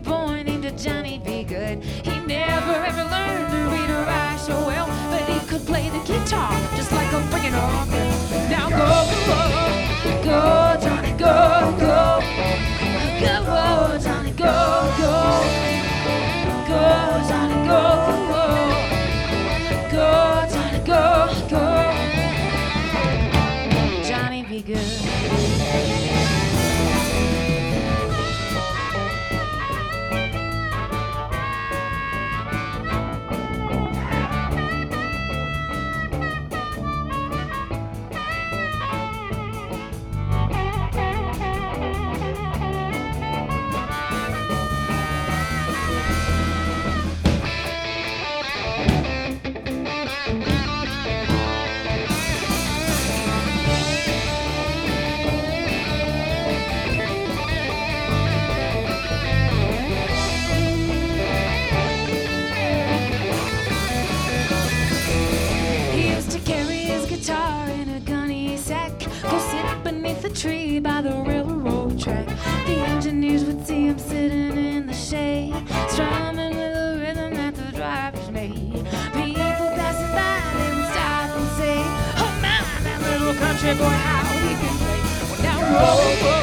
boy named Johnny B. Goode. He never ever learned to read or write so well, but he could play the guitar just like a freaking organ. Now go, go, go. the railroad track. The engineers would see him sitting in the shade, strumming with the rhythm that the drivers made. People passing by, they would stop and say, Oh my, that little country boy, how he can play. Well, now roll, roll.